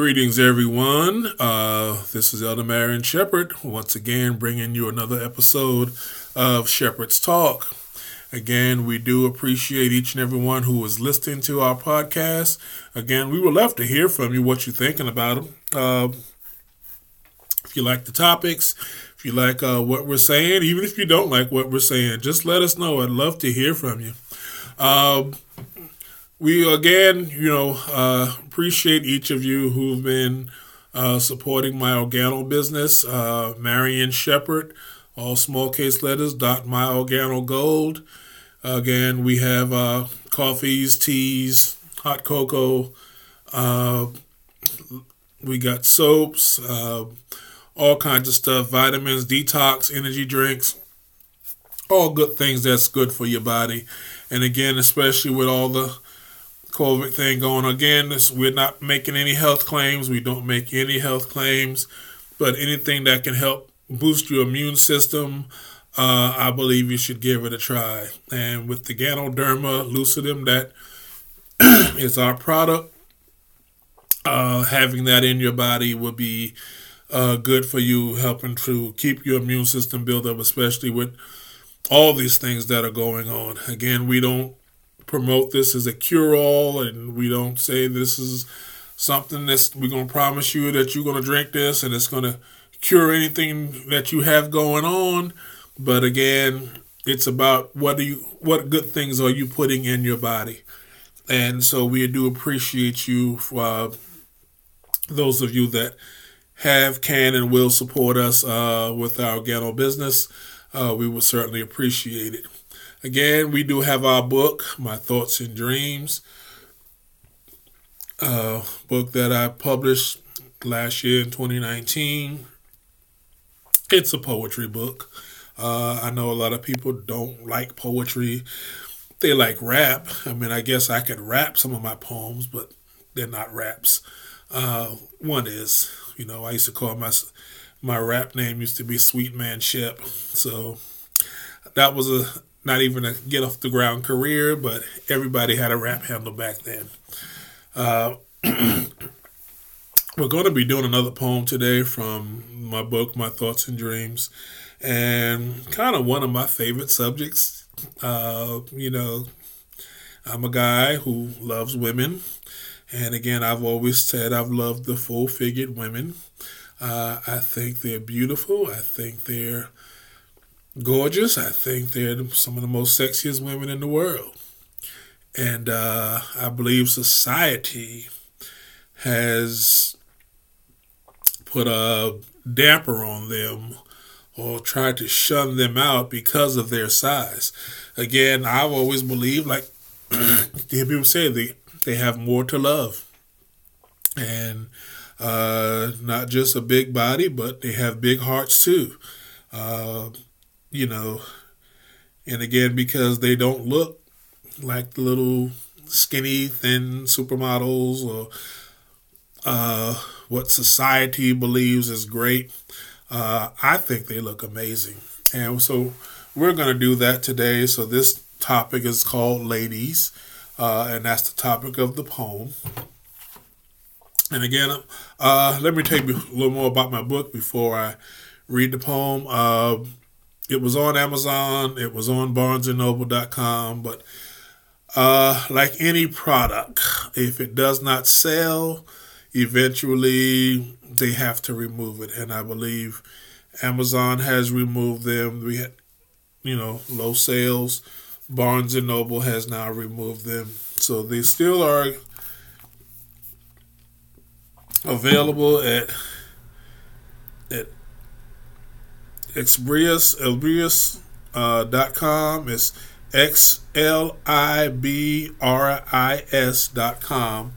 Greetings, everyone. Uh, this is Elder Marion Shepherd, once again bringing you another episode of Shepherd's Talk. Again, we do appreciate each and every one who is listening to our podcast. Again, we would love to hear from you what you're thinking about them. Uh, if you like the topics, if you like uh, what we're saying, even if you don't like what we're saying, just let us know. I'd love to hear from you. Uh, we again, you know, uh, appreciate each of you who've been uh, supporting my organo business. Uh, Marion Shepherd, all small case letters, dot my organo gold. Again, we have uh, coffees, teas, hot cocoa. Uh, we got soaps, uh, all kinds of stuff, vitamins, detox, energy drinks, all good things that's good for your body. And again, especially with all the COVID thing going. Again, this, we're not making any health claims. We don't make any health claims, but anything that can help boost your immune system, uh, I believe you should give it a try. And with the Ganoderma lucidum, that is our product. Uh, having that in your body will be uh, good for you, helping to keep your immune system built up, especially with all these things that are going on. Again, we don't promote this as a cure all, and we don't say this is something that's we're going to promise you that you're going to drink this and it's going to cure anything that you have going on. But again, it's about what do you what good things are you putting in your body, and so we do appreciate you for uh, those of you that have, can, and will support us uh, with our ghetto business. Uh, we would certainly appreciate it. Again, we do have our book, My Thoughts and Dreams, uh, book that I published last year in 2019. It's a poetry book. Uh, I know a lot of people don't like poetry. They like rap. I mean, I guess I could rap some of my poems, but they're not raps. Uh, one is, you know, I used to call my my rap name used to be Sweet Man Shep. So that was a not even a get off the ground career, but everybody had a rap handle back then. Uh, we're going to be doing another poem today from my book, My Thoughts and Dreams, and kind of one of my favorite subjects. Uh, you know, I'm a guy who loves women, and again, I've always said I've loved the full figured women. Uh, I think they're beautiful. I think they're gorgeous. I think they're some of the most sexiest women in the world. And uh, I believe society has put a damper on them or tried to shun them out because of their size. Again, I've always believed, like people say, they, they have more to love. And uh, not just a big body, but they have big hearts too. Uh, you know, and again, because they don't look like the little skinny, thin supermodels or uh, what society believes is great, uh, I think they look amazing. And so we're going to do that today. So this topic is called Ladies, uh, and that's the topic of the poem. And again, uh, let me tell you a little more about my book before I read the poem. It was on Amazon. It was on BarnesandNoble.com. But uh, like any product, if it does not sell, eventually they have to remove it. And I believe Amazon has removed them. We had, you know, low sales. Barnes and Noble has now removed them. So they still are available at at Exbrius, Elbrius, uh, dot com. It's X L I B R I S dot com.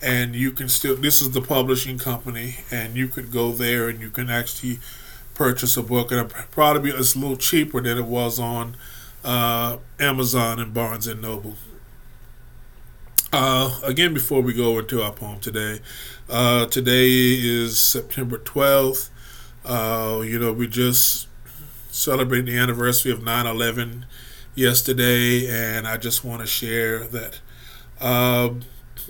And you can still, this is the publishing company, and you could go there and you can actually purchase a book. And probably it's a little cheaper than it was on uh, Amazon and Barnes and Noble. Uh, again, before we go into our poem today, uh, today is September 12th. Uh, you know, we just celebrated the anniversary of 9 11 yesterday, and I just want to share that uh,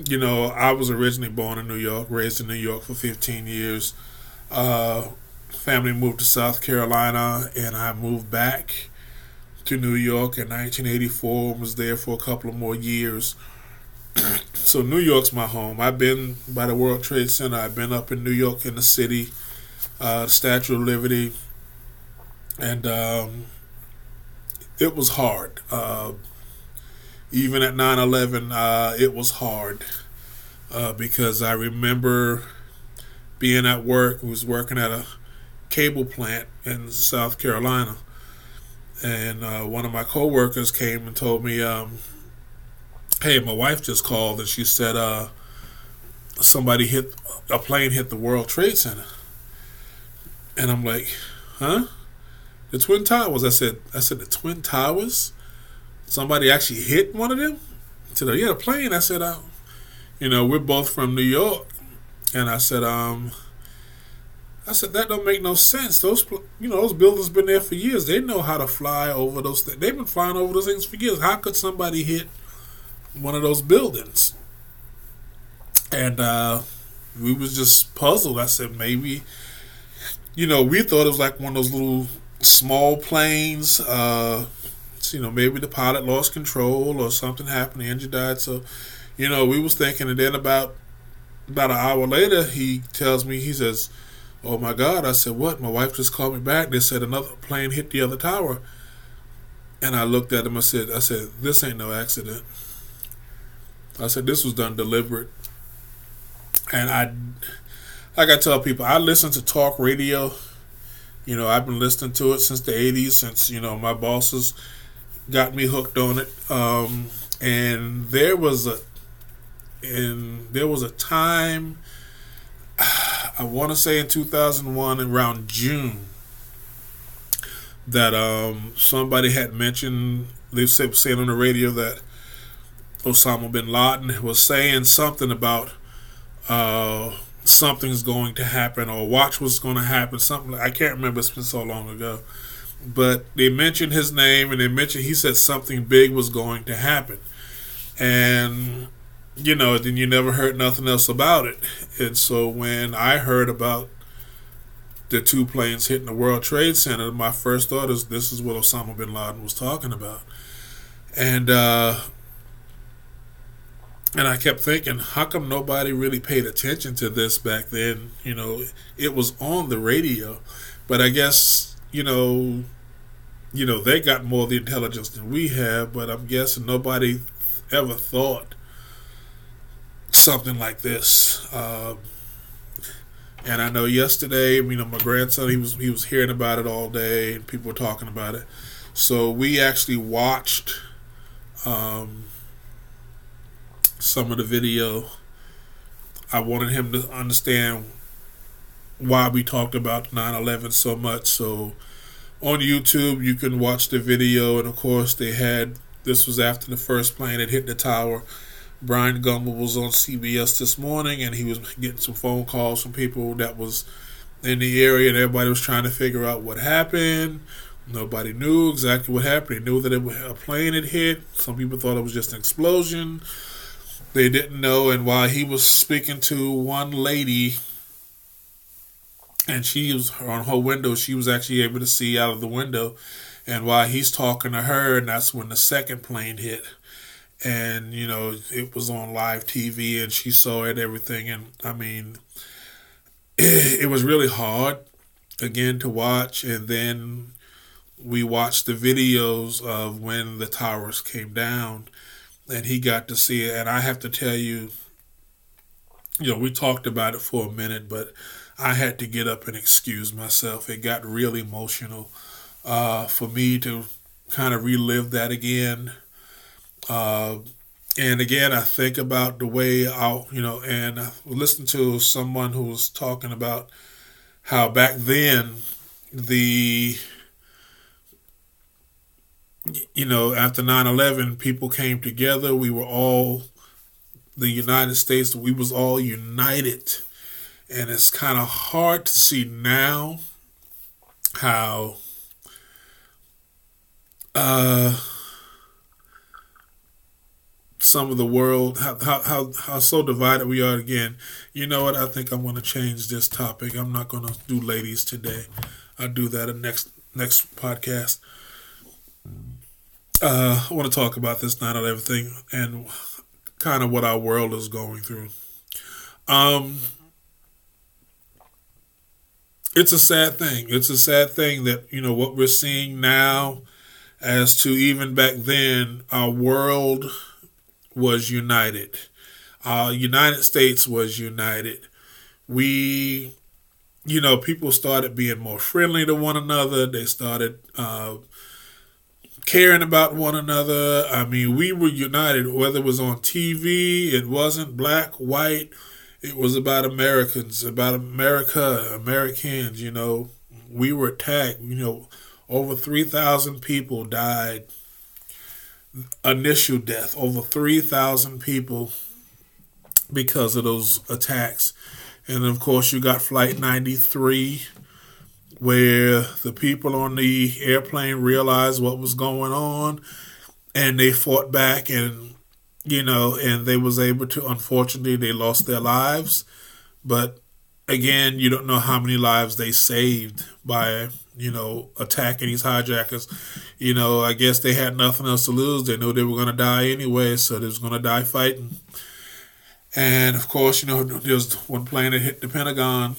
you know, I was originally born in New York, raised in New York for 15 years. Uh, family moved to South Carolina, and I moved back to New York in 1984 and was there for a couple of more years. so New York's my home. I've been by the World Trade Center. I've been up in New York in the city, uh, Statue of Liberty, and um, it was hard. Uh, even at 9/11, uh, it was hard uh, because I remember being at work. I was working at a cable plant in South Carolina, and uh, one of my coworkers came and told me, um, "Hey, my wife just called and she said uh, somebody hit a plane hit the World Trade Center." And I'm like, "Huh?" The Twin Towers. I said, "I said the Twin Towers." Somebody actually hit one of them. I said, "Yeah, a plane." I said, uh, "You know, we're both from New York," and I said, "Um." I said that don't make no sense. Those you know those buildings been there for years. They know how to fly over those. They've been flying over those things for years. How could somebody hit one of those buildings? And uh, we was just puzzled. I said maybe, you know, we thought it was like one of those little small planes. Uh, you know, maybe the pilot lost control or something happened. The engine died. So, you know, we was thinking. And then about about an hour later, he tells me he says Oh my God. I said, What? My wife just called me back. They said another plane hit the other tower. And I looked at him. I said, I said, this ain't no accident. I said, this was done deliberate. And I, like I tell people, I listen to talk radio. You know, I've been listening to it since the 80s, since, you know, my bosses got me hooked on it. Um, and there was a, and there was a time I want to say in 2001, around June, that um, somebody had mentioned, they said, saying on the radio that Osama bin Laden was saying something about uh, something's going to happen or watch what's going to happen. Something I can't remember. It's been so long ago, but they mentioned his name and they mentioned he said something big was going to happen, and you know, then you never heard nothing else about it. And so when I heard about the two planes hitting the World Trade Center, my first thought is this is what Osama bin Laden was talking about. And uh, and I kept thinking, how come nobody really paid attention to this back then? You know, it was on the radio, but I guess you know, you know, they got more of the intelligence than we have. But I'm guessing nobody ever thought something like this. Um, and I know yesterday, you know, my grandson he was he was hearing about it all day, and people were talking about it. So we actually watched um, some of the video. I wanted him to understand why we talked about 9/11 so much. So on YouTube, you can watch the video, and of course, they had this was after the first plane had hit the tower Bryant Gumbel was on CBS this morning, and he was getting some phone calls from people that was in the area, and everybody was trying to figure out what happened. Nobody knew exactly what happened. They knew that it, a plane had hit. Some people thought it was just an explosion. They didn't know. And while he was speaking to one lady, and she was on her window, she was actually able to see out of the window. And while he's talking to her, and that's when the second plane hit and you know it was on live TV and she saw it everything and I mean it, it was really hard again to watch and then we watched the videos of when the towers came down and he got to see it. And I have to tell you you know we talked about it for a minute but I had to get up and excuse myself. It got real emotional uh, for me to kind of relive that again. Uh, and again, I think about the way I, you know, and I listened to someone who was talking about how back then the, you know, after 9 11, people came together. We were all, the United States, we was all united. And it's kind of hard to see now how, uh, some of the world, how, how, how, how so divided we are again. You know what? I think I'm going to change this topic. I'm not going to do ladies today. I'll do that in next next podcast. Uh, I want to talk about this night on everything and kind of what our world is going through. Um, it's a sad thing. It's a sad thing that you know what we're seeing now, as to even back then, our world was united. Our United States was united. We, you know, people started being more friendly to one another. They started uh, caring about one another. I mean, we were united, whether it was on TV, it wasn't black, white, it was about Americans, about America, Americans, you know. We were attacked, you know, over 3,000 people died. Initial death, over 3,000 people because of those attacks. And of course, you got Flight 93, where the people on the airplane realized what was going on and they fought back and you know and they was able to unfortunately they lost their lives. But again you don't know how many lives they saved by you know attacking these hijackers. You know i guess they had nothing else to lose. They knew they were going to die anyway so they was going to die fighting. And of course you know there's one plane that hit the pentagon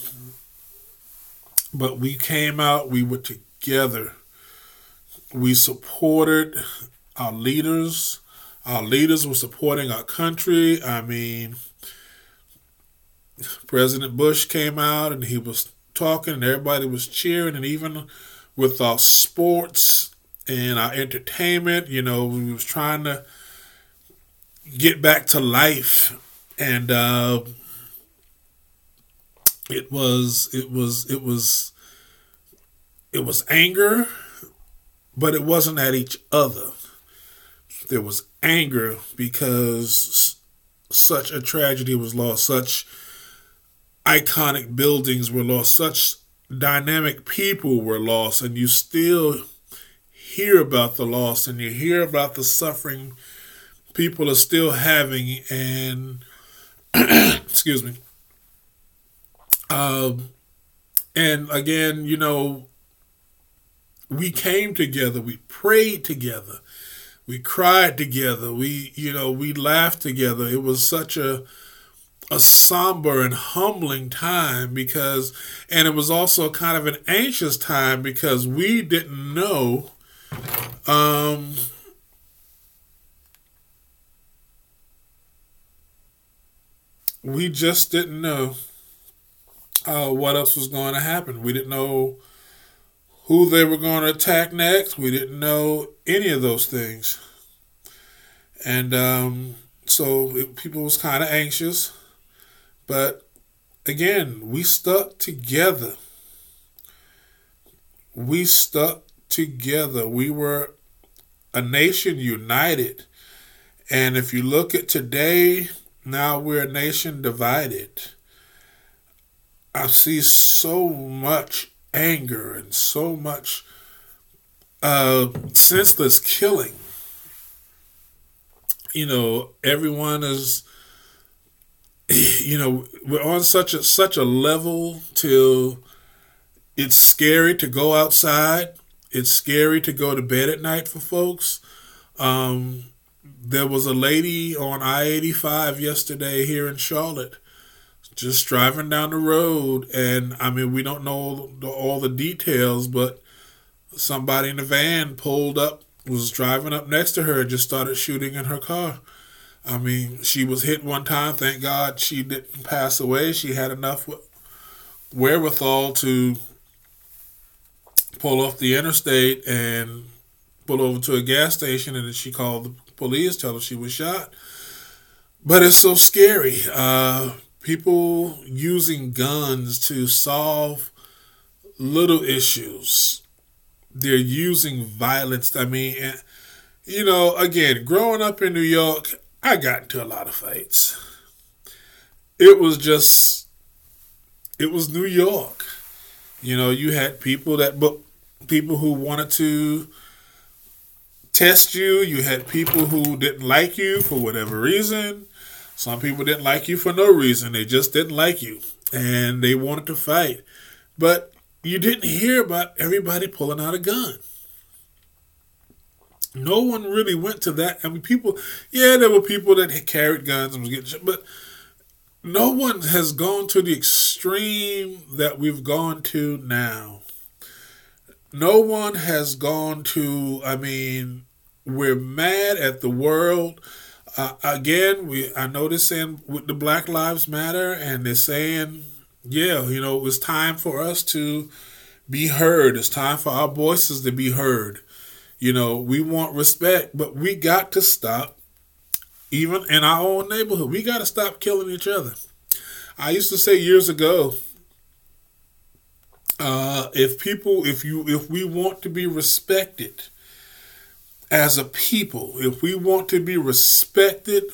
but we came out, we were together. We supported our leaders. Our leaders were supporting our country. I mean, President Bush came out and he was talking, and everybody was cheering, and even with our sports and our entertainment, you know, we was trying to get back to life, and uh, it was it was it was it was anger but it wasn't at each other. There was anger because such a tragedy was lost such iconic buildings were lost such dynamic people were lost and you still hear about the loss and you hear about the suffering people are still having and excuse me um, and again, you know, we came together, we prayed together, we cried together, we, you know, we laughed together. It was such a a somber and humbling time because and it was also kind of an anxious time because we didn't know um we just didn't know uh, what else was going to happen. We didn't know who they were going to attack next. We didn't know any of those things. And um, so it, people was kind of anxious. But again, we stuck together. We stuck together. We were a nation united. And if you look at today, now we're a nation divided. I see so much anger and so much uh, senseless killing. You know, everyone is. You know, we're on such a such a level till it's scary to go outside. It's scary to go to bed at night for folks. Um, there was a lady on I eighty five yesterday here in Charlotte just driving down the road, and I mean, we don't know the, all the details, but somebody in the van pulled up, was driving up next to her, and just started shooting in her car. I mean, she was hit one time. Thank God she didn't pass away. She had enough wherewithal to pull off the interstate and pull over to a gas station, and then she called the police, tell her she was shot. But it's so scary. Uh, people using guns to solve little issues. They're using violence. I mean, you know, again, growing up in New York, I got into a lot of fights. It was just, it was New York. You know, you had people that, but people who wanted to test you. You had people who didn't like you for whatever reason. Some people didn't like you for no reason. They just didn't like you and they wanted to fight. But you didn't hear about everybody pulling out a gun. No one really went to that. I mean, people, yeah, there were people that carried guns and was getting, but no one has gone to the extreme that we've gone to now. No one has gone to, I mean, we're mad at the world. Uh, again, we I they're saying with the Black Lives Matter, and they're saying, yeah, you know, it was time for us to be heard. It's time for our voices to be heard. You know, we want respect, but we got to stop, even in our own neighborhood, we got to stop killing each other. I used to say years ago, uh, if people, if you, if we want to be respected as a people, if we want to be respected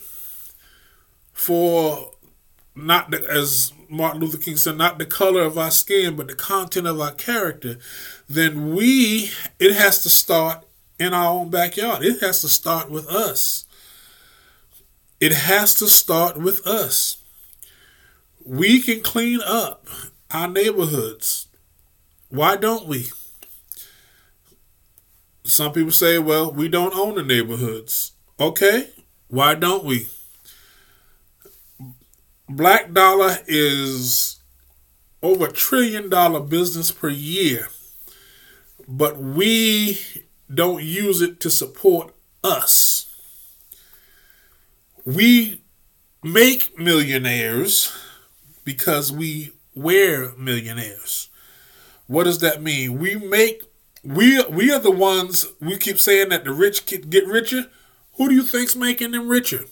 for not the, as Martin Luther King said, not the color of our skin, but the content of our character, then we, it has to start in our own backyard. It has to start with us. It has to start with us. We can clean up our neighborhoods. Why don't we? Some people say, well, we don't own the neighborhoods. Okay, why don't we? Black Dollar is over a trillion dollar business per year, but we don't use it to support us. We make millionaires because we wear millionaires. What does that mean? We make we we are the ones we keep saying that the rich get richer. Who do you think's making them richer?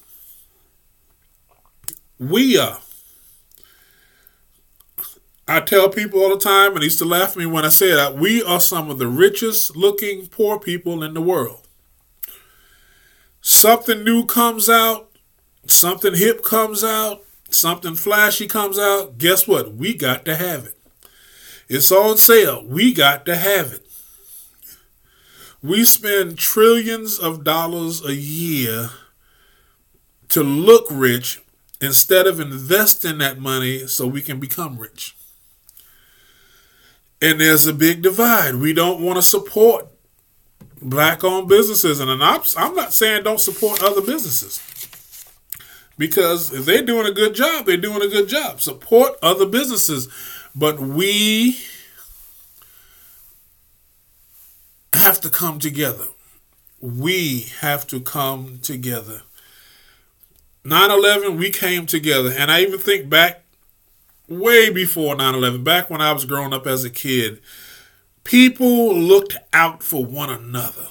We are. I tell people all the time, and they used to laugh at me when I say that, uh, we are some of the richest looking poor people in the world. Something new comes out, something hip comes out, something flashy comes out. Guess what? We got to have it. It's on sale. We got to have it. We spend trillions of dollars a year to look rich instead of investing that money so we can become rich. And there's a big divide. We don't want to support black owned businesses. And I'm, not saying don't support other businesses. Because if they're doing a good job, they're doing a good job. Support other businesses. But we have to come together. We have to come together. 9 11, we came together. And I even think back way before 9 11, back when I was growing up as a kid, people looked out for one another.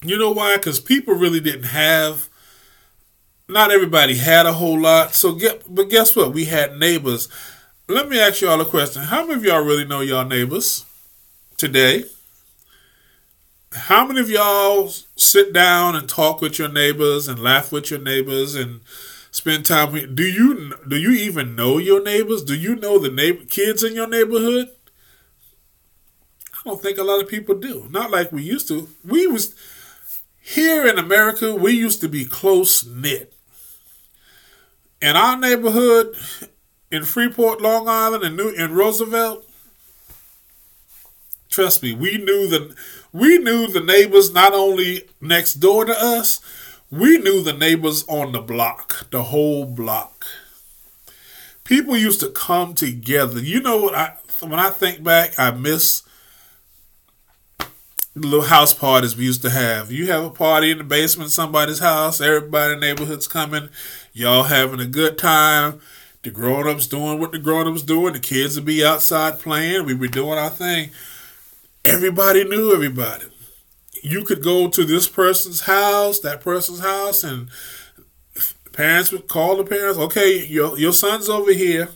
You know why? Because people really didn't have, not everybody had a whole lot. So, get, but guess what? We had neighbors. Let me ask y'all a question. How many of y'all really know y'all neighbors today? How many of y'all sit down and talk with your neighbors and laugh with your neighbors and spend time with. Do you do you even know your neighbors? Do you know the neighbor kids in your neighborhood? I don't think a lot of people do. Not like we used to. We was here in America. We used to be close knit. In our neighborhood, in Freeport, Long Island, and New in Roosevelt, trust me, we knew the we knew the neighbors not only next door to us, we knew the neighbors on the block, the whole block. People used to come together. You know what? I when I think back, I miss the little house parties we used to have. You have a party in the basement somebody's house. Everybody in the neighborhood's coming. Y'all having a good time. The grown ups doing what the grown ups doing. The kids would be outside playing. We were doing our thing. Everybody knew everybody you could go to this person's house, that person's house, and parents would call the parents. Okay, your your son's over here,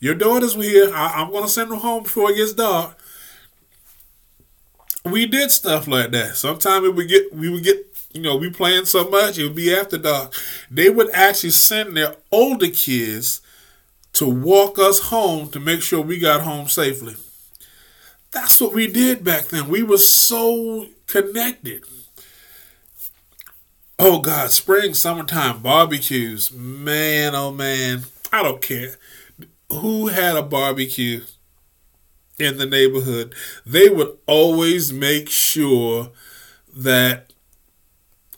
your daughter's here. I, am gonna send them home before it gets dark. We did stuff like that. Sometimes we would get we would get you know we playing so much it would be after dark. They would actually send their older kids to walk us home to make sure we got home safely. That's what we did back then. We were so connected. Oh God, spring, summertime barbecues. Man, oh man, I don't care who had a barbecue in the neighborhood. They would always make sure that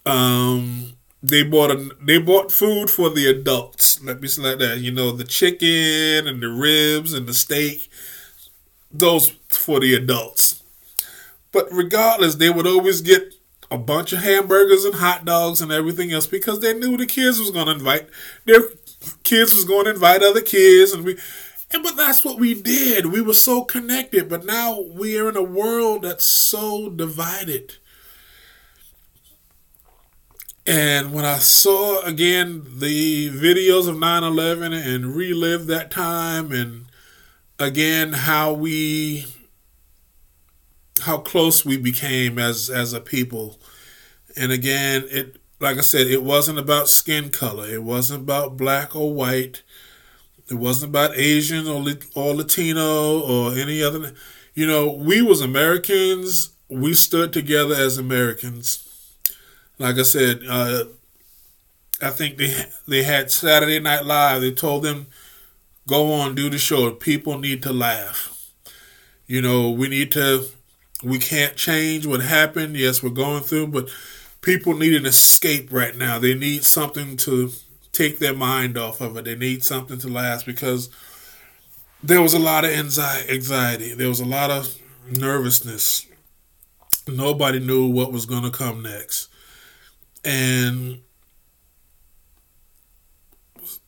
um they bought a they bought food for the adults. Let me say like that. You know, the chicken and the ribs and the steak. Those for the adults. But regardless, they would always get a bunch of hamburgers and hot dogs and everything else because they knew the kids was gonna invite their kids was gonna invite other kids and we and but that's what we did. We were so connected, but now we are in a world that's so divided. And when I saw again the videos of 9 11 and relived that time, and again how we, how close we became as, as a people. And again, it, like I said, it wasn't about skin color, it wasn't about black or white, it wasn't about Asian or, or Latino or any other. You know, we was Americans, we stood together as Americans like I said, uh, I think they they had Saturday Night Live. They told them go on do the show. People need to laugh. You know, we need to. We can't change what happened. Yes, we're going through, but people need an escape right now. They need something to take their mind off of it. They need something to last because there was a lot of anxiety. There was a lot of nervousness. Nobody knew what was going to come next and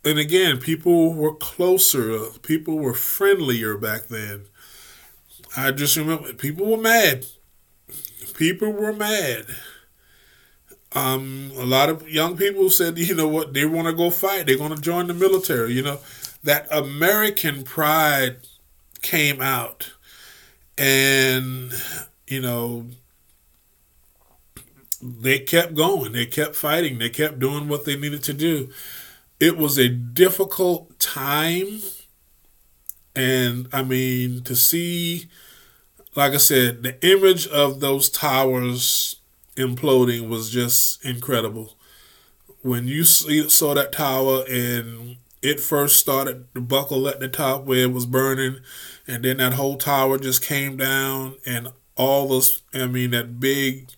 and again, people were closer. People were friendlier back then. I just remember people were mad. People were mad. Um, a lot of young people said, you know what, they want to go fight. They're going to join the military. You know, that American pride came out, and you know, they kept going. They kept fighting. They kept doing what they needed to do. It was a difficult time. And I mean, to see, like I said, the image of those towers imploding was just incredible. When you see, saw that tower and it first started to buckle at the top where it was burning, and then that whole tower just came down, and all those, I mean, that big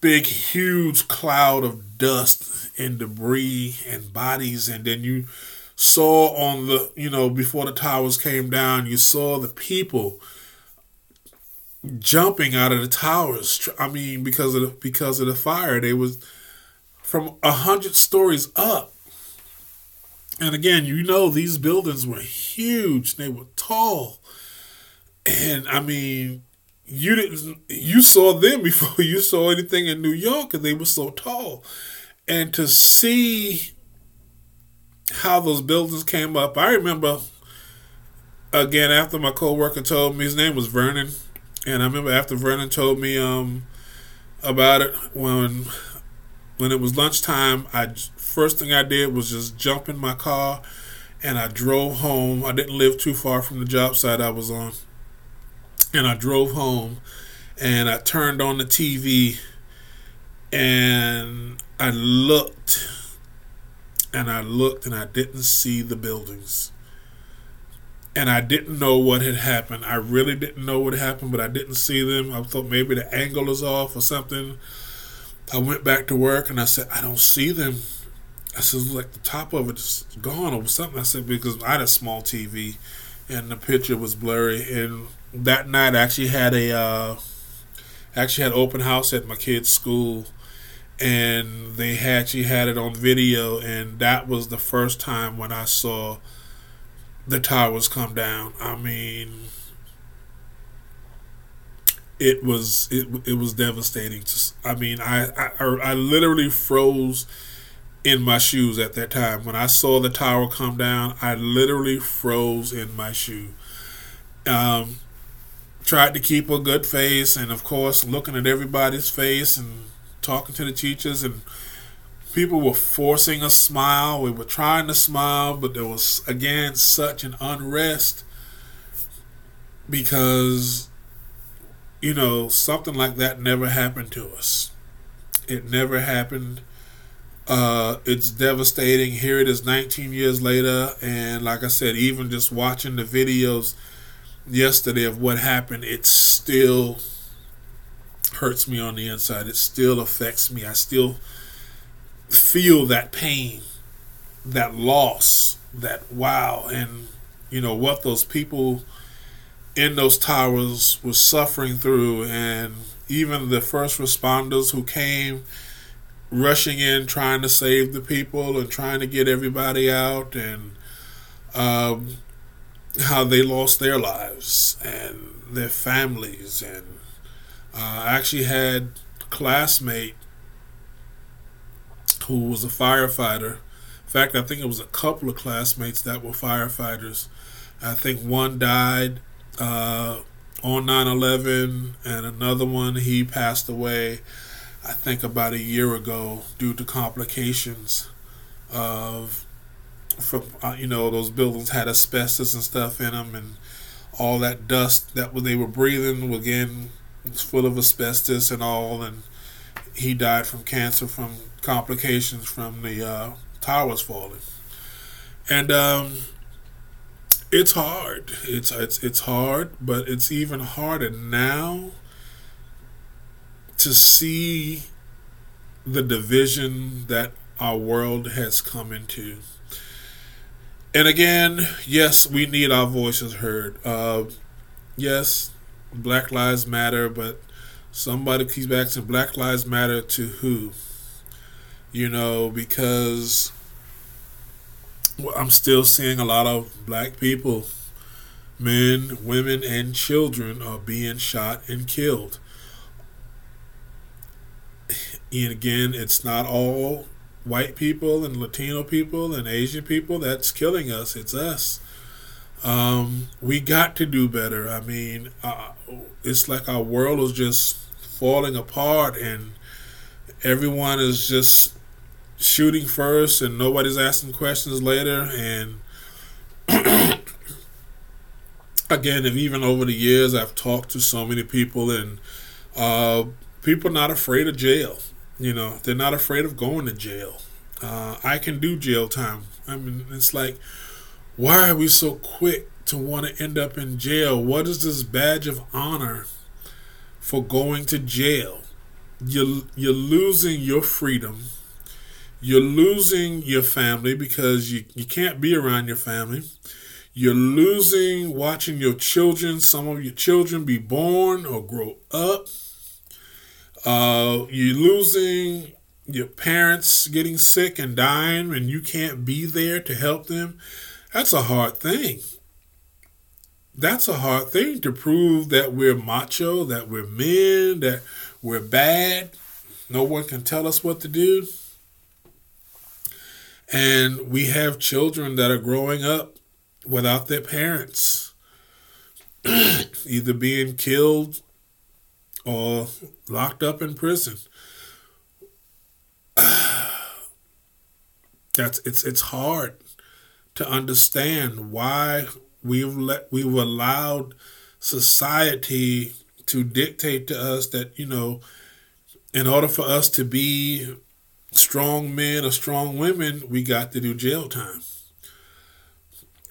big, huge cloud of dust and debris and bodies, and then you saw on the, you know, before the towers came down, you saw the people jumping out of the towers. I mean, because of the, because of the fire, they was from a hundred stories up. And again, you know, these buildings were huge. They were tall. And I mean, you didn't you saw them before you saw anything in New York and they were so tall. And to see how those buildings came up, I remember again after my coworker told me his name was Vernon, and I remember after Vernon told me um about it when when it was lunchtime, I first thing I did was just jump in my car and I drove home. I didn't live too far from the job site I was on and I drove home and I turned on the TV and I looked and I looked and I didn't see the buildings. And I didn't know what had happened. I really didn't know what happened, but I didn't see them. I thought maybe the angle is off or something. I went back to work and I said, I don't see them. I said, like the top of it is gone or something. I said, because I had a small TV and the picture was blurry. And that night I actually had a uh, actually had open house at my kid's school and they had she had it on video and that was the first time when I saw the towers come down. I mean it was it it was devastating. I mean I I, I literally froze in my shoes at that time when I saw the tower come down. I literally froze in my shoe. Um, tried to keep a good face and of course looking at everybody's face and talking to the teachers and people were forcing a smile we were trying to smile but there was again such an unrest because you know, something like that never happened to us. It never happened. Uh, it's devastating. Here it is 19 years later. And like I said, even just watching the videos yesterday of what happened, it's still hurts me on the inside. It still affects me. I still feel that pain, that loss, that wow. And, you know, what those people in those towers was suffering through, and even the first responders who came rushing in trying to save the people and trying to get everybody out, and um, how they lost their lives and their families. And uh, I actually had a classmate who was a firefighter. In fact, I think it was a couple of classmates that were firefighters. I think one died uh, on 9 11, and another one, he passed away, I think, about a year ago due to complications of, from, uh, you know, those buildings had asbestos and stuff in them, and all that dust that they were breathing, again, was full of asbestos and all, and he died from cancer from complications from the uh, towers falling. And, um, it's hard. It's it's it's hard, but it's even harder now to see the division that our world has come into. And again, yes, we need our voices heard. Uh, yes, Black Lives Matter, but somebody keeps to Black Lives Matter to who? You know, because I'm still seeing a lot of black people, men, women, and children are being shot and killed. And again, it's not all white people and Latino people and Asian people that's killing us. It's us. Um, we got to do better. I mean, uh, it's like our world is just falling apart, and everyone is just shooting first and nobody's asking questions later. And again if even over the years i've talked to so many people and uh, people not afraid of jail you know they're not afraid of going to jail. Uh, i can do jail time. I mean it's like why are we so quick to want to end up in jail what is this badge of honor for going to jail you're, you're losing your freedom you're losing your family because you, you can't be around your family. You're losing watching your children, some of your children be born or grow up. Uh, you're losing your parents getting sick and dying and you can't be there to help them. That's a hard thing. That's a hard thing to prove that we're macho, that we're men, that we're bad. No one can tell us what to do. And we have children that are growing up without their parents, either being killed or locked up in prison. That's it's it's hard to understand why we've let we've allowed society to dictate to us that you know in order for us to be strong men or strong women, we got to do jail time.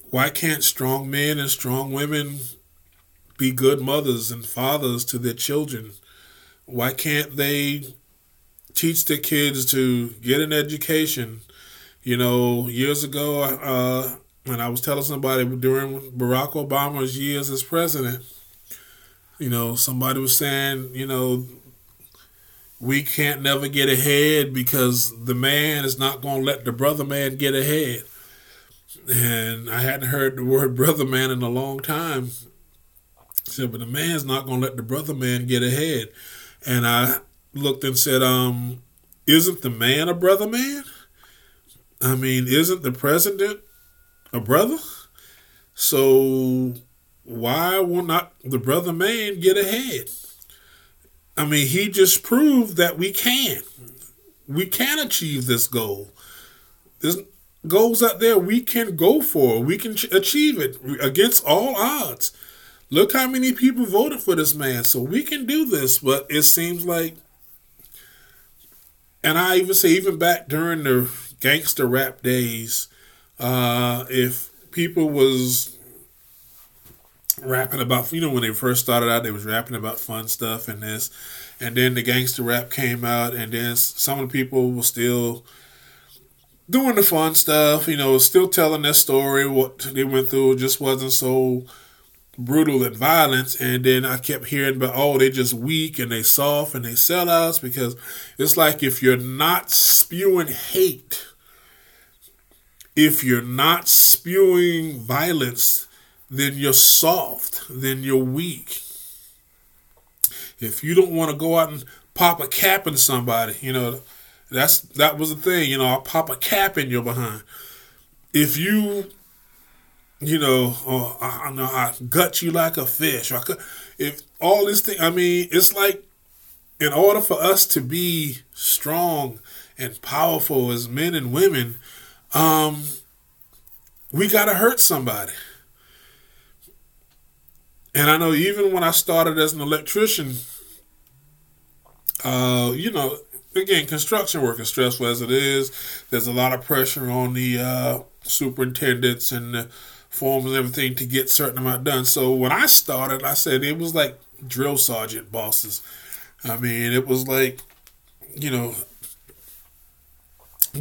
Why can't strong men and strong women be good mothers and fathers to their children? Why can't they teach their kids to get an education? You know, years ago, uh, when I was telling somebody during Barack Obama's years as president, you know, somebody was saying, you know, we can't never get ahead because the man is not going to let the brother man get ahead. And I hadn't heard the word brother man in a long time. I said, but the man's not going to let the brother man get ahead. And I looked and said, um, isn't the man a brother man? I mean, isn't the president a brother? So why will not the brother man get ahead? I mean, he just proved that we can. We can achieve this goal. There's goals out there we can go for. We can achieve it against all odds. look how many people voted for this man. So we can do this. But it seems like, and I even say, even back during the gangster rap days, uh, if people was rapping about, you know, when they first started out, they was rapping about fun stuff and this, and then the gangster rap came out, and then some of the people were still doing the fun stuff, you know, still telling their story, what they went through, just wasn't so brutal and violent. And then I kept hearing about, oh, they just weak and they soft and they sellouts because it's like if you're not spewing hate, if you're not spewing violence, then you're soft, then you're weak. If you don't want to go out and pop a cap in somebody, you know, that's that was the thing, you know, I'll pop a cap in your behind. If you, you know, oh, I, I know I gut you like a fish. Or if all this thing, I mean, it's like in order for us to be strong and powerful as men and women, um, we gotta hurt somebody. And I know even when I started as an electrician, uh, you know, again, construction work is stressful as it is. There's a lot of pressure on the uh, superintendents and the forms and everything to get certain amount done. So when I started, I said it was like drill sergeant bosses. I mean, it was like, you know,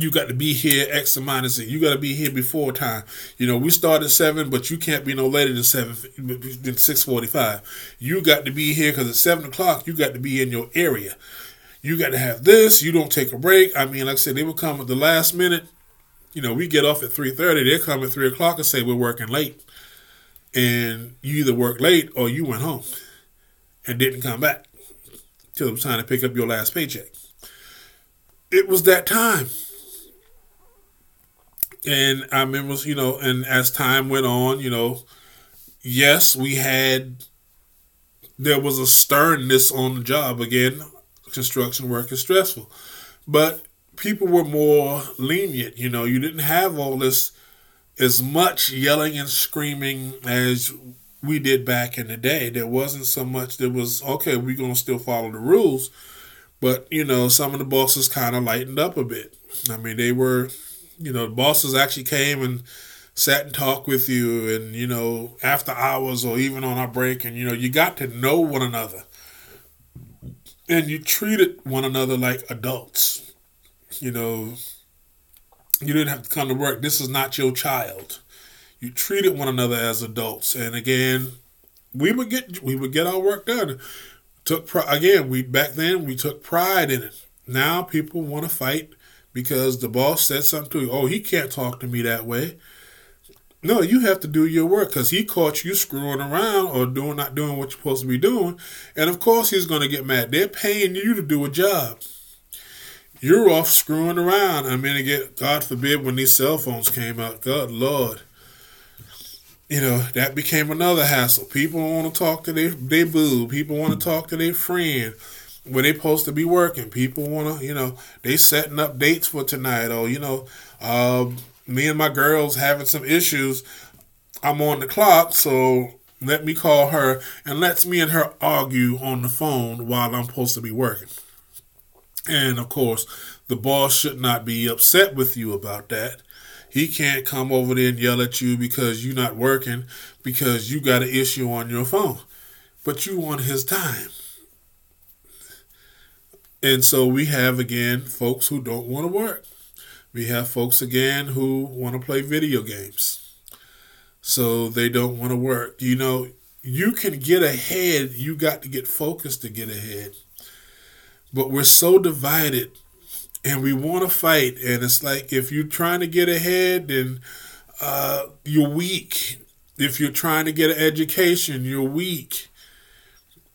you got to be here X amount of You got to be here before time. You know, we start at seven, but you can't be no later than seven than six forty five. You got to be here because at seven o'clock you got to be in your area you got to have this. You don't take a break. I mean, like I said, they would come at the last minute. You know, we get off at three thirty. They come at three o'clock and say we're working late, and you either work late or you went home and didn't come back till it was time to pick up your last paycheck. It was that time. And I remember, you know, and as time went on, you know, yes, we had, there was a sternness on the job again construction work is stressful. But people were more lenient. You know, you didn't have all this as much yelling and screaming as we did back in the day. There wasn't so much. There was okay. We're gonna still follow the rules, but you know, some of the bosses kind of lightened up a bit. I mean, they were, you know, bosses actually came and sat and talked with you, and you know, after hours or even on our break, and you know, you got to know one another and you treated one another like adults. You know, you didn't have to come to work. This is not your child. You treated one another as adults, and again, we would get we would get our work done. Took again, we back then we took pride in it. Now people want to fight because the boss said something to you. Oh, he can't talk to me that way. No, you have to do your work because he caught you screwing around or doing not doing what you're supposed to be doing, and of course he's going to get mad. They're paying you to do a job. You're off screwing around. I mean, again, God forbid when these cell phones came out. God, Lord, you know that became another hassle. People want to talk to their boo. People want to talk to their friend when they supposed to be working. People want to, you know, they setting up dates for tonight. Or you know, um, me and my girls having some issues. I'm on the clock, so let me call her and lets me and her argue on the phone while I'm supposed to be working. And of course, the boss should not be upset with you about that. He can't come over there and yell at you because you're not working because you got an issue on your phone. But you want his time. And so we have again folks who don't want to work. We have folks again who want to play video games. So they don't want to work. You know, you can get ahead, you got to get focused to get ahead. But we're so divided and we want to fight. And it's like if you're trying to get ahead, then uh, you're weak. If you're trying to get an education, you're weak.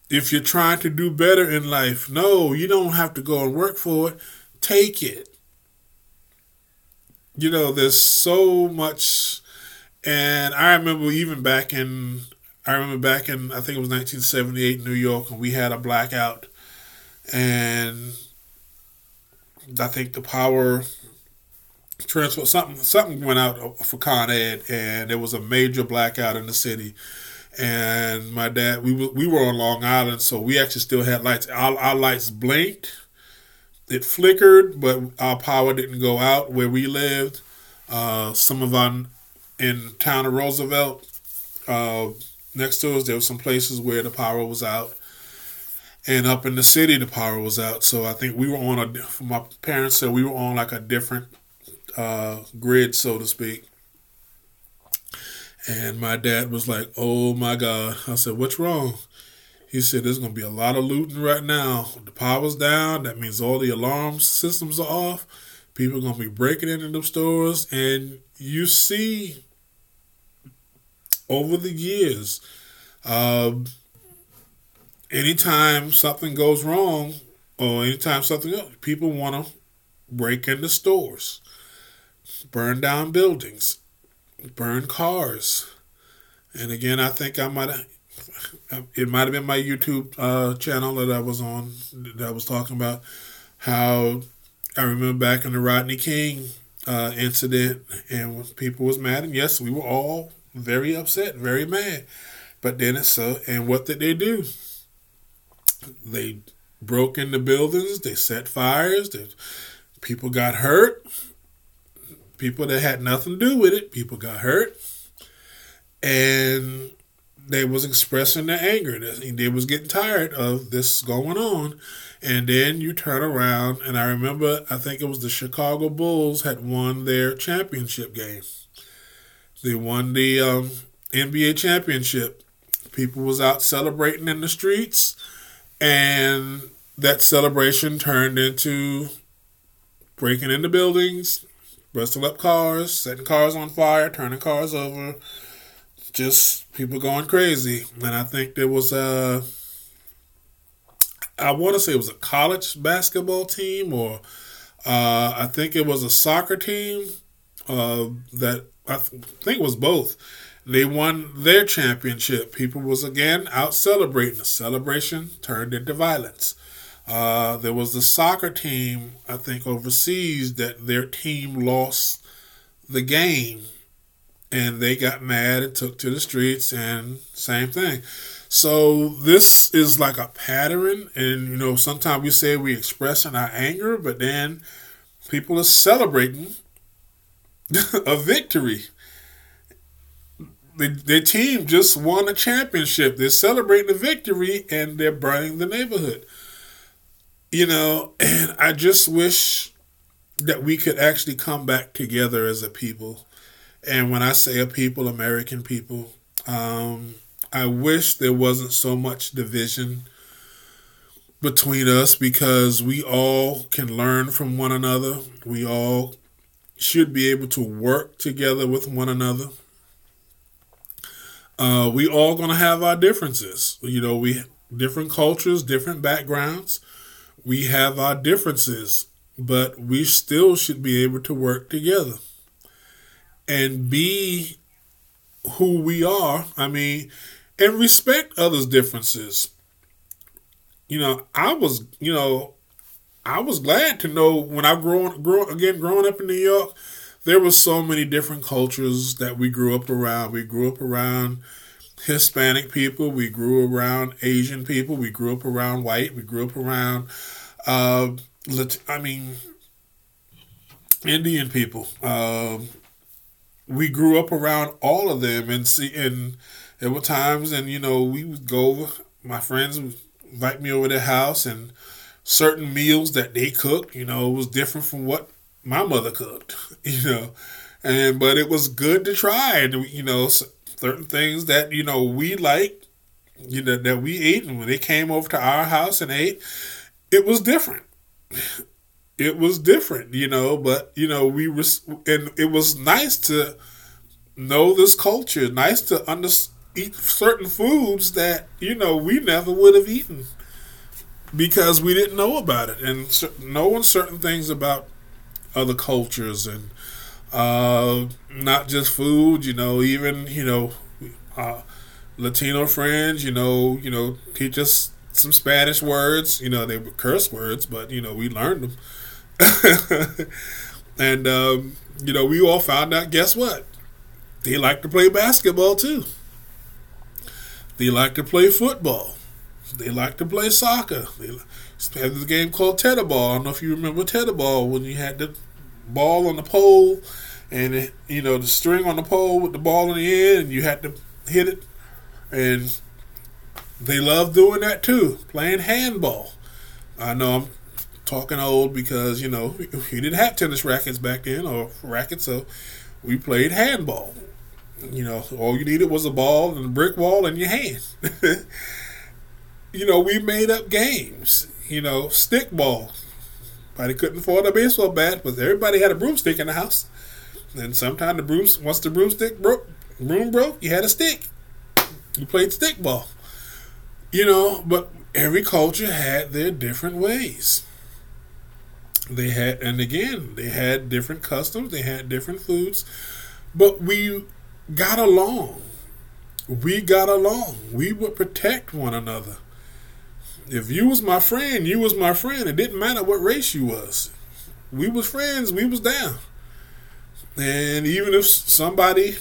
If you're trying to do better in life, no, you don't have to go and work for it. Take it you know, there's so much. And I remember even back in, I remember back in, I think it was 1978 in New York, and we had a blackout. And I think the power transfer something something went out for Con Ed, and there was a major blackout in the city. And my dad we were, we were on Long Island, so we actually still had lights. Our, our lights blinked. It flickered, but our power didn't go out where we lived. Uh, some of our in town of Roosevelt, uh, next to us, there were some places where the power was out, and up in the city, the power was out. So I think we were on a. My parents said we were on like a different uh, grid, so to speak. And my dad was like, "Oh my God!" I said, "What's wrong?" He said, "There's gonna be a lot of looting right now. The power's down. That means all the alarm systems are off. People are gonna be breaking into the stores, and you see over the years, um, anytime something goes wrong, or anytime something people want to break into stores, burn down buildings." Burn cars. And again, I think I might have, it might have been my YouTube uh, channel that I was on that I was talking about how I remember back in the Rodney King uh, incident and people was mad and yes, we were all very upset, very mad. But then it's so, and what did they do? They broke into buildings, they set fires, they, people got hurt, people that had nothing to do with it. People got hurt, and they was expressing their anger. They was getting tired of this going on, and then you turn around, and I remember I think it was the Chicago Bulls had won their championship game. They won the um, NBA championship. People was out celebrating in the streets, and that celebration turned into breaking into buildings, busting up cars, setting cars on fire, turning cars over, just people going crazy. And I think there was a, I want to say it was a college basketball team, or uh, I think it was a soccer team uh, that I think it was both. They won their championship. People was again out celebrating. The celebration turned into violence. Uh, there was the soccer team, I think, overseas that their team lost the game and they got mad and took to the streets and same thing. So this is like a pattern and you know sometimes we say we expressing our anger but then people are celebrating a victory. The, their team just won a championship. They're celebrating the victory and they're burning the neighborhood. You know, and I just wish that we could actually come back together as a people. And when I say a people, American people, um, I wish there wasn't so much division between us because we all can learn from one another. We all should be able to work together with one another. Uh, we all gonna have our differences. You know, we different cultures, different backgrounds we have our differences, but we still should be able to work together and be who we are. I mean, and respect others' differences. You know, I was, you know, I was glad to know when I grew, grew again growing up in New York, there were so many different cultures that we grew up around. We grew up around Hispanic people. We grew around Asian people. We grew up around white. We grew up around, uh, I mean, Indian people. Uh, we grew up around all of them, and see, and there were times, and you know, we would go. My friends would invite me over their house, and certain meals that they cooked, you know, was different from what my mother cooked. You know, and but it was good to try, and you know, certain things that you know we like, you know that we ate, and when they came over to our house and ate, it was different. It was different, you know, but you know we were, and it was nice to know this culture. Nice to under, eat certain foods that you know we never would have eaten because we didn't know about it, and knowing certain things about other cultures and uh, not just food, you know, even you know, uh, Latino friends, you know, you know, teach us some Spanish words. You know, they were curse words, but you know, we learned them. and um, you know, we all found out. Guess what? They like to play basketball too. They like to play football. They like to play soccer. They have this game called tetherball. I don't know if you remember tetherball when you had the ball on the pole and it, you know the string on the pole with the ball in the end, and you had to hit it. And they love doing that too, playing handball. I know I'm talking old because you know we didn't have tennis rackets back then or rackets, so we played handball. You know, all you needed was a ball and a brick wall in your hand. you know, we made up games. You know, stick But couldn't afford a baseball bat, but everybody had a broomstick in the house. And sometimes the broom, once the broomstick broke, broom broke, you had a stick. You played stick ball. You know, but every culture had their different ways. They had, and again, they had different customs, they had different foods, but we got along. We got along. We would protect one another. If you was my friend, you was my friend. It didn't matter what race you was. We was friends. We was down. And even if somebody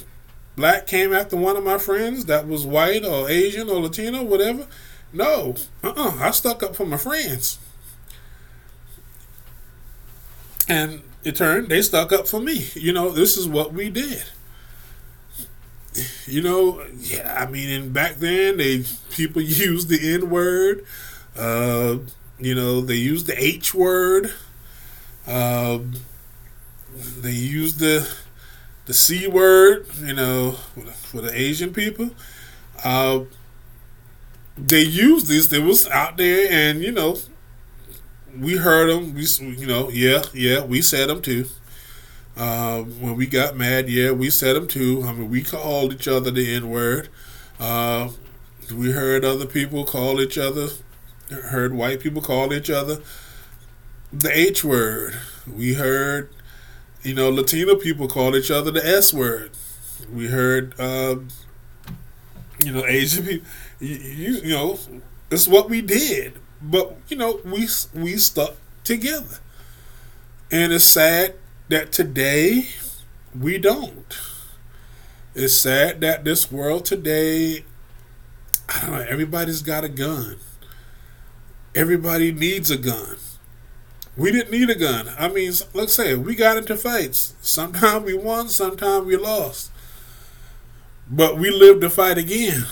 black came after one of my friends that was white or Asian or Latino, whatever, no, uh-uh, I stuck up for my friends. And it turned, they stuck up for me. You know, this is what we did. You know, yeah, I mean, and back then, they people used the N word. Uh, you know, they used the H word. Uh, they use the the c word, you know, for the Asian people. Uh, they use this. They was out there, and you know, we heard them. We, you know, yeah, yeah, we said them too. Uh, when we got mad, yeah, we said them too. I mean, we called each other the N word. Uh, we heard other people call each other. Heard white people call each other the H word. We heard you know, Latino people call each other the S word. We heard, uh, you know, Asian people. You, you, you know, it's what we did, but you know, we we stuck together, and it's sad that today we don't. It's sad that this world today, I don't know, everybody's got a gun. Everybody needs a gun. We didn't need a gun. I mean, let's say we got into fights. Sometimes we won, sometimes we lost. But we lived to fight again.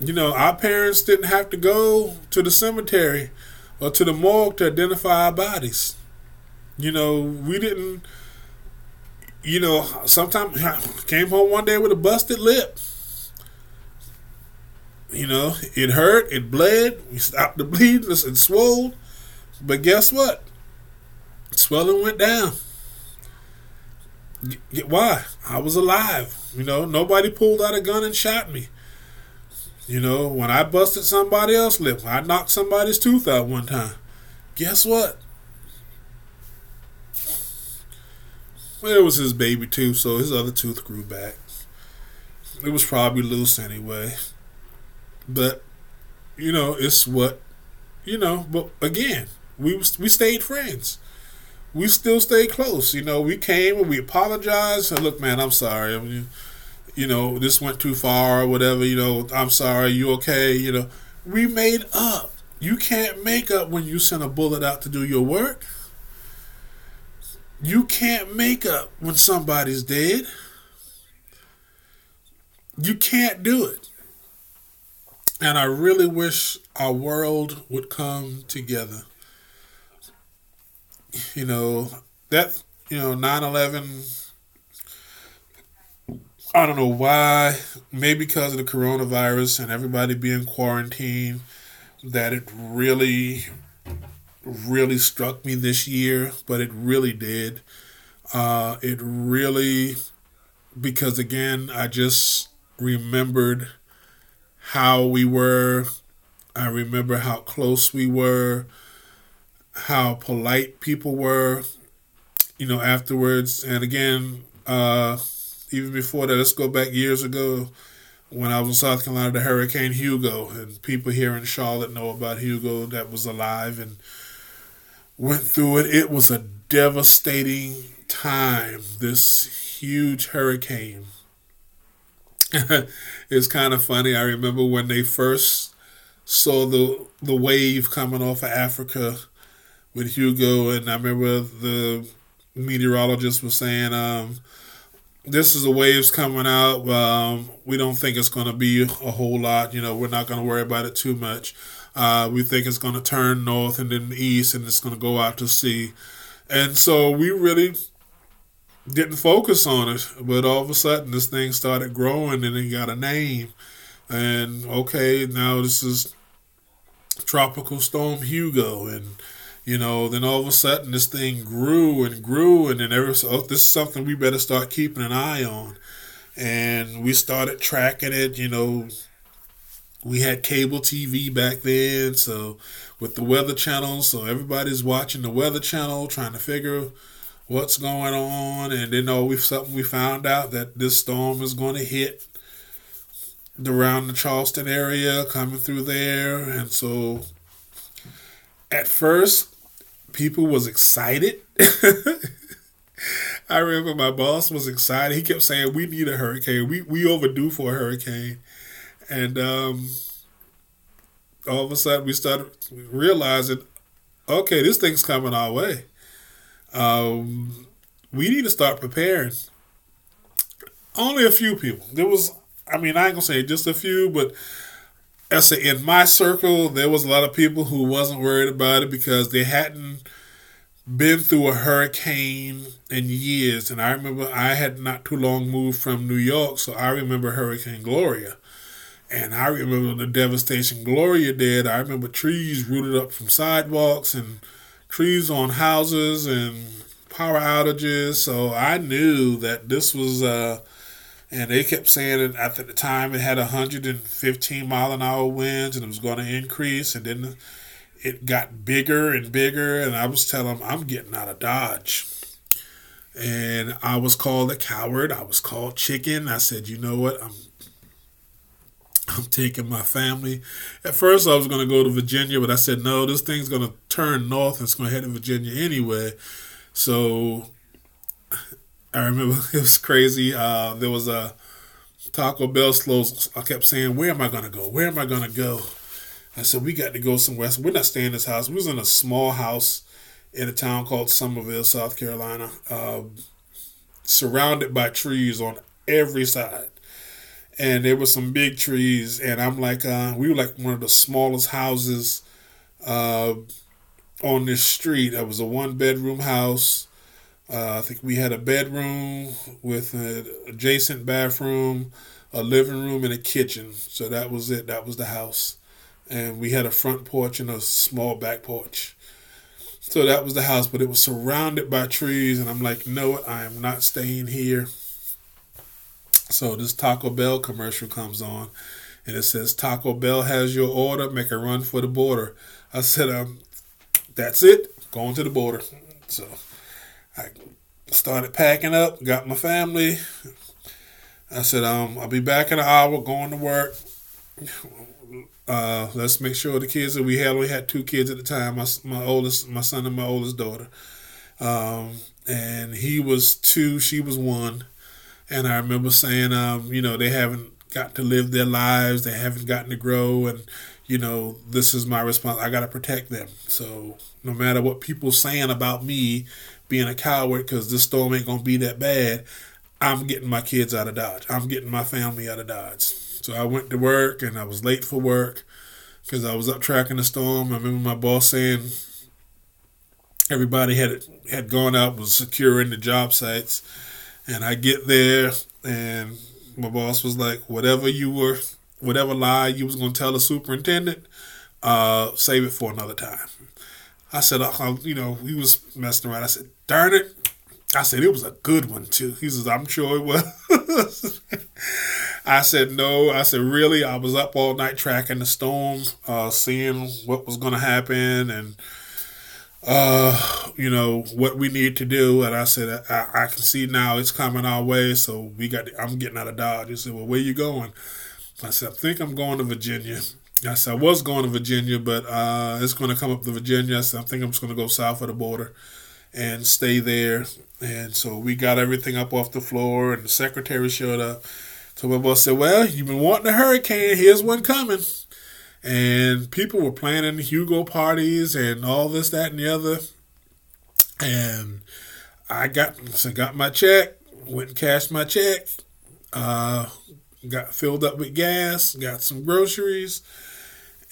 You know, our parents didn't have to go to the cemetery or to the morgue to identify our bodies. You know, we didn't, you know, sometimes came home one day with a busted lip. You know, it hurt, it bled, we stopped the bleeding, it swelled but guess what? Swelling went down. Why? I was alive. You know, nobody pulled out a gun and shot me. You know, when I busted somebody else's lip, I knocked somebody's tooth out one time. Guess what? Well, it was his baby tooth, so his other tooth grew back. It was probably loose anyway. But, you know, it's what, you know, but again, we we stayed friends. We still stayed close. You know, we came and we apologized. And look, man, I'm sorry. I mean, you know, this went too far or whatever. You know, I'm sorry. You okay? You know, we made up. You can't make up when you send a bullet out to do your work. You can't make up when somebody's dead. You can't do it. And I really wish our world would come together you know, that, you know, 9 11, I don't know why, maybe because of the coronavirus and everybody being quarantined, that it really, really struck me this year, but it really did. Uh, it really, because again, I just remembered how we were. I remember how close we were how polite people were, you know, afterwards. And again, uh, even before that, let's go back years ago when I was in South Carolina, the Hurricane Hugo, and people here in Charlotte know about Hugo that was alive and went through it. It was a devastating time, this huge hurricane. it's kind of funny. I remember when they first saw the the wave coming off of Africa with Hugo, and I remember the meteorologist was saying, um, "This is the waves coming out. Um, we don't think it's going to be a whole lot. You know, we're not going to worry about it too much. Uh, we think it's going to turn north and then east, and it's going to go out to sea." And so we really didn't focus on it, but all of a sudden this thing started growing and it got a name. And okay, now this is Tropical Storm Hugo, and you know, then all of a sudden this thing grew and grew, and then was oh, this is something we better start keeping an eye on. And we started tracking it. You know, we had cable TV back then, so with the Weather Channel, so everybody's watching the Weather Channel, trying to figure what's going on. And then oh, we something we found out that this storm is going to hit around the Charleston area, coming through there, and so at first people was excited. I remember my boss was excited. He kept saying, "We need a hurricane. We we overdue for a hurricane," and um, all of a sudden we started realizing, okay, this thing's coming our way. Um, we need to start preparing. Only a few people. There was, I mean, I ain't gonna say just a few, but I say in my circle, there was a lot of people who wasn't worried about it because they hadn't been through a hurricane in years. And I remember I had not too long moved from New York, so I remember Hurricane Gloria. And I remember the devastation Gloria did. I remember trees rooted up from sidewalks and trees on houses and power outages. So I knew that this was uh, and they kept saying it at the time it had 115 mile an hour winds and it was going to increase and then it got bigger and bigger and i was telling them i'm getting out of dodge and i was called a coward i was called chicken i said you know what i'm i'm taking my family at first i was going to go to virginia but i said no this thing's going to turn north and it's going to head to virginia anyway so I remember it was crazy. Uh, there was a Taco Bell slows. I kept saying, "Where am I gonna go? Where am I gonna go?" I said, "We got to go somewhere." So we're not staying in this house. We was in a small house in a town called Summerville, South Carolina, uh, surrounded by trees on every side. And there were some big trees, and I'm like, uh, we were like one of the smallest houses uh, on this street. It was a one bedroom house uh, I think we had a bedroom with an adjacent bathroom, a living room, and a kitchen. So that was it. That was the house. And we had a front porch and a small back porch. So that was the house, but it was surrounded by trees. And I'm like, no, I am not staying here. So this Taco Bell commercial comes on and it says, Taco Bell has your order, make a run for the border. I said, um, that's it, going to the border. So I started packing up, got my family. I said, um, I'll be back in an hour, going to work. Uh, let's make sure the kids that we had, we had two kids at the time, my, my oldest, my son and my oldest daughter. Um, and he was two, she was one. And I remember saying, um, you know, they haven't got to live their lives, they haven't gotten to grow, and you know, this is my response. I got to protect them. So no matter what people saying about me, being a coward because this storm ain't gonna be that bad. I'm getting my kids out of Dodge. I'm getting my family out of Dodge. So I went to work and I was late for work because I was up tracking the storm. I remember my boss saying everybody had had gone out was securing the job sites, and I get there and my boss was like, "Whatever you were, whatever lie you was gonna tell the superintendent, uh, save it for another time." I said, uh, you know, he was messing around. I said, darn it. I said, it was a good one, too. He says, I'm sure it was. I said, no. I said, really? I was up all night tracking the storm, uh, seeing what was to happen and, uh, you know, what we need to do. And I said, I, I can see now it's coming our way. So we got, to, I'm getting out of Dodge. He said, well, where you going? I said, I think I'm going to Virginia. Yes, I was going to Virginia, but uh, it's going to come up to Virginia. So I think I'm just going to go south of the border and stay there. And so we got everything up off the floor, and the secretary showed up So my boss said, Well, you've been wanting a hurricane. Here's one coming. And people were planning Hugo parties and all this, that, and the other. And I got so got my check, went and cashed my check, uh, got filled up with gas, got some groceries,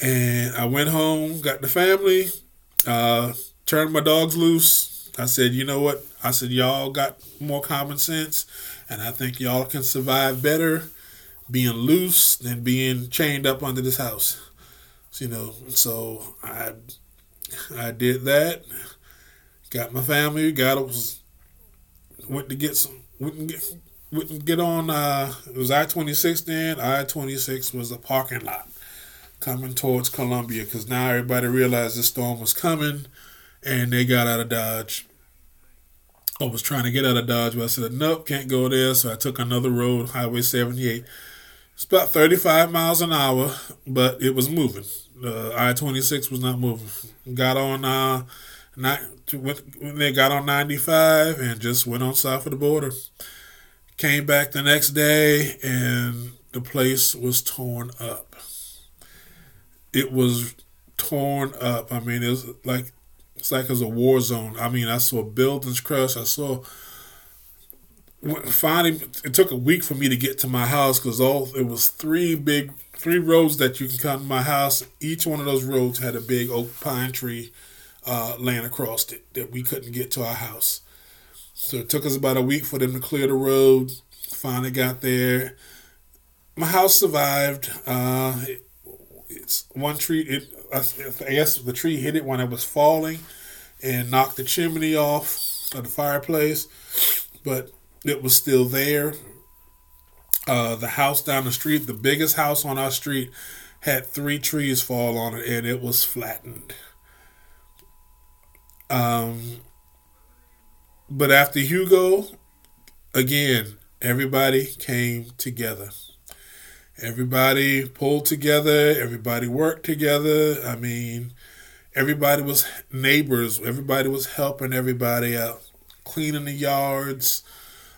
and I went home, got the family, uh, turned my dogs loose. I said, you know what? I said, y'all got more common sense, and I think y'all can survive better being loose than being chained up under this house. You know, so I I did that. Got my family. Got was went to get some. Went get went get on. Uh, it was I twenty six then. I twenty six was a parking lot coming towards Columbia because now everybody realized the storm was coming, and they got out of Dodge. I was trying to get out of Dodge, but I said, nope, can't go there. So I took another road, Highway 78. It's about 35 miles an hour, but it was moving. Uh, I 26 was not moving. Got on, uh, not, when they got on 95 and just went on south of the border. Came back the next day and the place was torn up. It was torn up. I mean, it was like it's like it was a war zone. I mean, I saw buildings crush. I saw. Finally, it took a week for me to get to my house because all it was three big, three roads that you can come to my house. Each one of those roads had a big oak pine tree uh, laying across it that we couldn't get to our house. So it took us about a week for them to clear the road. Finally got there. My house survived. Uh, it, it's one tree. It I guess the tree hit it when it was falling and knocked the chimney off of the fireplace, but it was still there. Uh, the house down the street, the biggest house on our street, had three trees fall on it and it was flattened. Um, but after Hugo, again, everybody came together. Everybody pulled together, everybody worked together. I mean, everybody was neighbors, everybody was helping everybody out, cleaning the yards.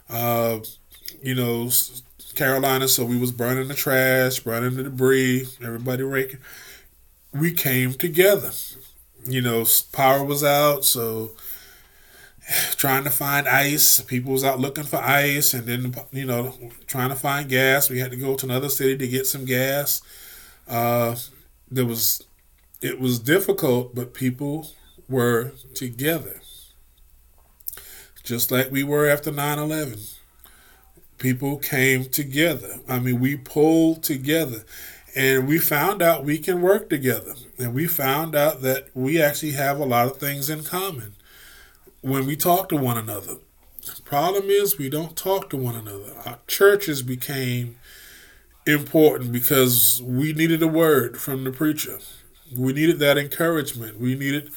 Uh, you know, Carolina, so we was burning the trash, burning the debris, everybody raking. We came together. You know, power was out, so trying to find ice. People was out looking for ice, and then you know trying to find gas. We had to go to another city to get some gas. Uh, there was it was difficult, but people were together, just like we were after 9-11. People came together. I mean, we pulled together. And we found out we can work together. And we found out that we actually have a lot of things in common when we talk to one another. The problem is we don't talk to one another. Our churches became important because we needed a word from the preacher. We needed that encouragement. We needed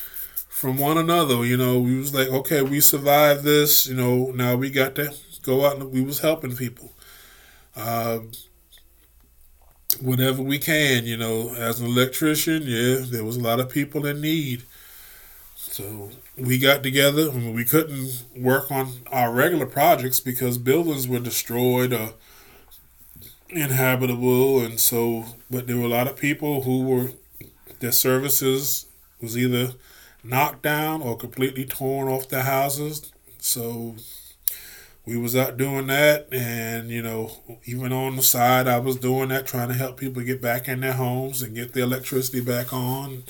from one another. You know, we was like, okay, we survived this. You know, now we got to go out and we was helping people. Uh, whatever we can, you know, as an electrician, yeah, there was a lot of people in need. So we got together and we couldn't work on our regular projects because buildings were destroyed or inhabitable and so but there were a lot of people who were their services was either knocked down or completely torn off their houses. So we was out doing that and you know even on the side i was doing that trying to help people get back in their homes and get the electricity back on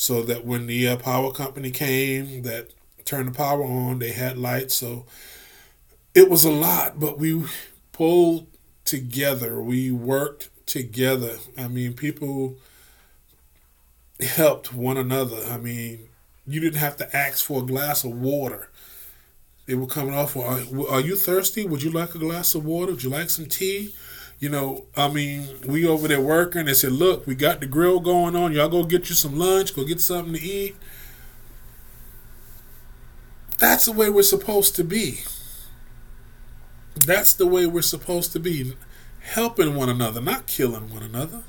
so that when the uh, power company came that turned the power on, they had lights. So it was a lot, but we pulled together. We worked together. I mean, people helped one another. I mean, you didn't have to ask for a glass of water. They were coming off. Are, are you thirsty? Would you like a glass of water? Would you like some tea? you know, I mean, we over there working. They said, look, we got the grill going on. Y'all go get you some lunch. Go get something to eat. That's the way we're supposed to be. That's the way we're supposed to be. Helping one another, not killing one another.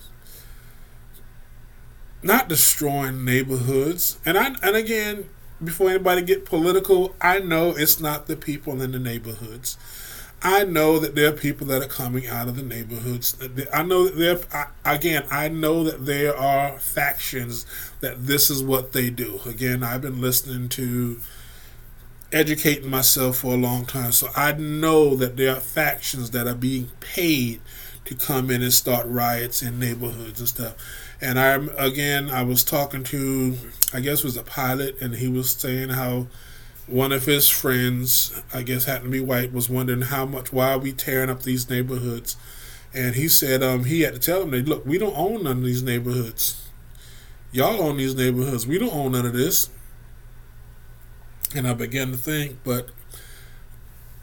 Not destroying neighborhoods. And I and again, before anybody get political, I know it's not the people in the neighborhoods. I know that there are people that are coming out of the neighborhoods. I know that there. Again, I know that there are factions that this is what they do. Again, I've been listening to educating myself for a long time, so I know that there are factions that are being paid to come in and start riots in neighborhoods and stuff. And I again, I was talking to, I guess, was a pilot, and he was saying how one of his friends, I guess happened to be white, was wondering how much why are we tearing up these neighborhoods, and he said um, he had to tell them, look, we don't own none of these neighborhoods. Y'all own these neighborhoods. We don't own none of this. And I began to think, but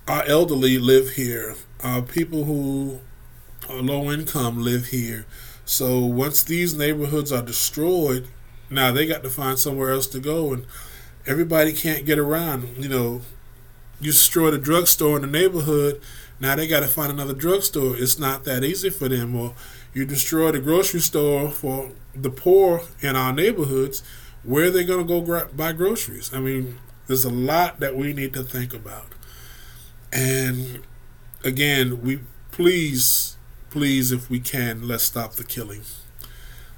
our elderly live here. Our people who are low income live here. So once these neighborhoods are destroyed, now they got to find somewhere else to go and everybody can't get around. You know, you destroy the drugstore in the neighborhood, now they got to find another drugstore. It's not that easy for them. Or you destroy the grocery store for the poor in our neighborhoods. Where are they going to go buy groceries? I mean, there's a lot that we need to think about. And again, we please, please, if we can, let's stop the killing.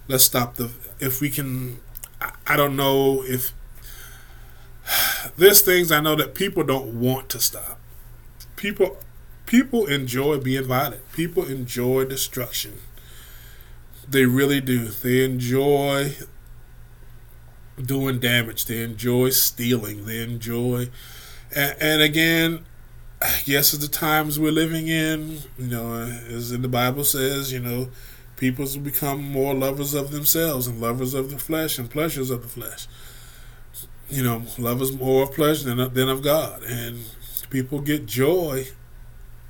Let's stop the. If we can, I, I don't know if there's things I know that people don't want to stop. People people enjoy being violent. People enjoy destruction. They really do. They enjoy doing damage. They enjoy stealing. They enjoy and, and again, yes, at the times we're living in, you know, as in the Bible says, you know, people become more lovers of themselves and lovers of the flesh and pleasures of the flesh you know, love is more of pleasure than, than of God. And people get joy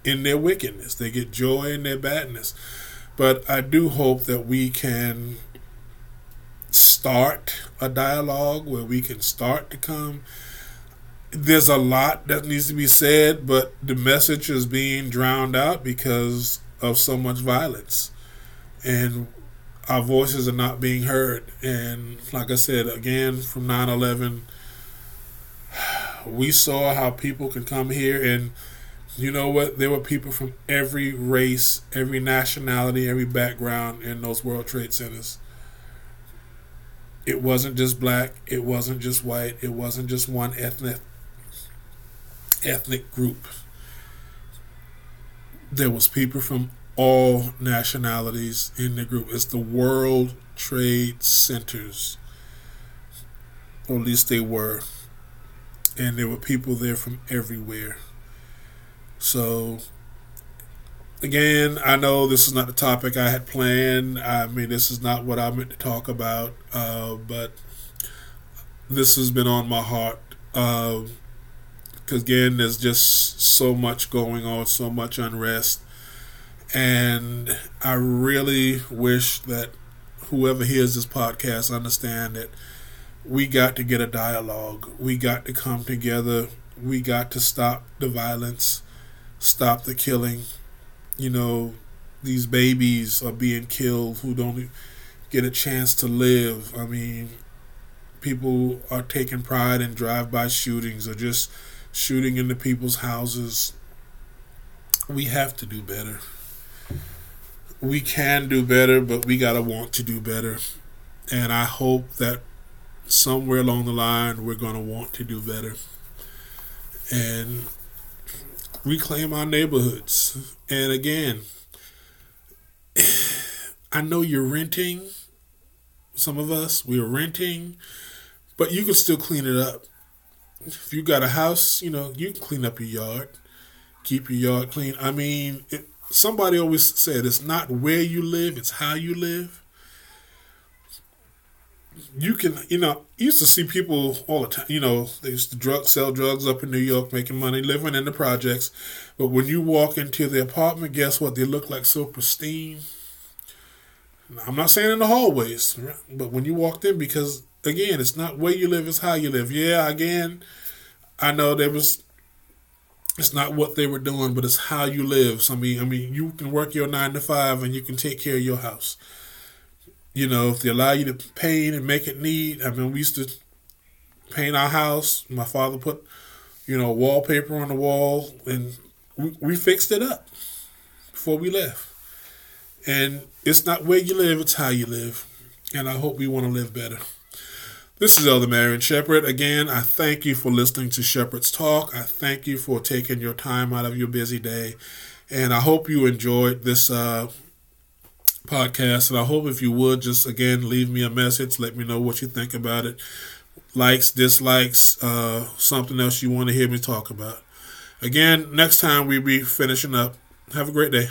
in their wickedness, they get joy in their badness. But I do hope that we can start a dialogue where we can start to come. There's a lot that needs to be said, but the message is being drowned out because of so much violence. And our voices are not being heard. And like I said, again, from 9 11, we saw how people can come here and you know what? There were people from every race, every nationality, every background in those World Trade Centers. It wasn't just black, it wasn't just white, it wasn't just one ethnic ethnic group. There was people from all nationalities in the group. It's the World Trade Centers. Or at least they were. And there were people there from everywhere. So, again, I know this is not the topic I had planned. I mean, this is not what I meant to talk about. Uh, but this has been on my heart. Because, again, there's just so much going on, so much unrest and I really wish that whoever hears this podcast understand that we got to get a dialogue. We got to come together. We got to stop the violence, stop the killing. You know, these babies are being killed who don't get a chance to live. I mean, people are taking pride in drive-by shootings or just shooting into people's houses. We have to do better we can do better, but we got to want to do better. And I hope that somewhere along the line, we're going to want to do better and reclaim our neighborhoods. And again, I know you're renting. Some of us, we're renting, but you can still clean it up. If you got a house, you know, you can clean up your yard, keep your yard clean. I mean, it, somebody always said it's not where you live, it's how you live. You can, you know, used to see people all the time, you know, they used to drug, sell drugs up in New York, making money, living in the projects. But when you walk into the apartment, guess what? They look like so pristine. I'm not saying in the hallways, but when you walked in, because again, it's not where you live, it's how you live. Yeah, again, I know there was it's not what they were doing, but it's how you live. So I mean, I mean, you can work your nine to five and you can take care of your house. You know, if they allow you to paint and make it neat. I mean, we used to paint our house. My father put, you know, wallpaper on the wall, and we, we fixed it up before we left. And it's not where you live, it's how you live. And I hope we want to live better. This is Elder Marion Shepherd. Again, I thank you for listening to Shepherd's Talk. I thank you for taking your time out of your busy day. And I hope you enjoyed this uh, podcast. And I hope if you would just, again, leave me a message. Let me know what you think about it. Likes, dislikes, uh, something else you want to hear me talk about. Again, next time we be finishing up. Have a great day.